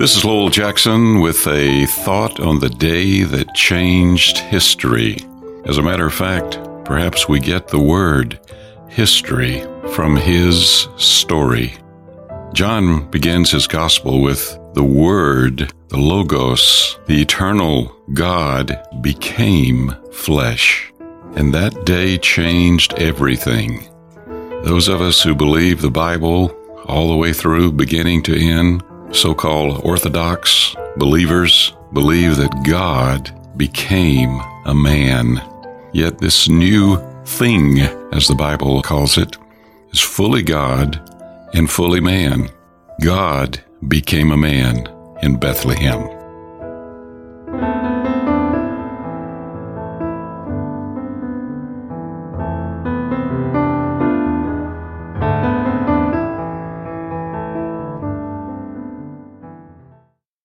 This is Lowell Jackson with a thought on the day that changed history. As a matter of fact, perhaps we get the word history from his story. John begins his gospel with the Word, the Logos, the eternal God became flesh. And that day changed everything. Those of us who believe the Bible all the way through, beginning to end, so called Orthodox believers, believe that God became a man. Yet this new thing, as the Bible calls it, is fully God and fully man. God became a man in Bethlehem.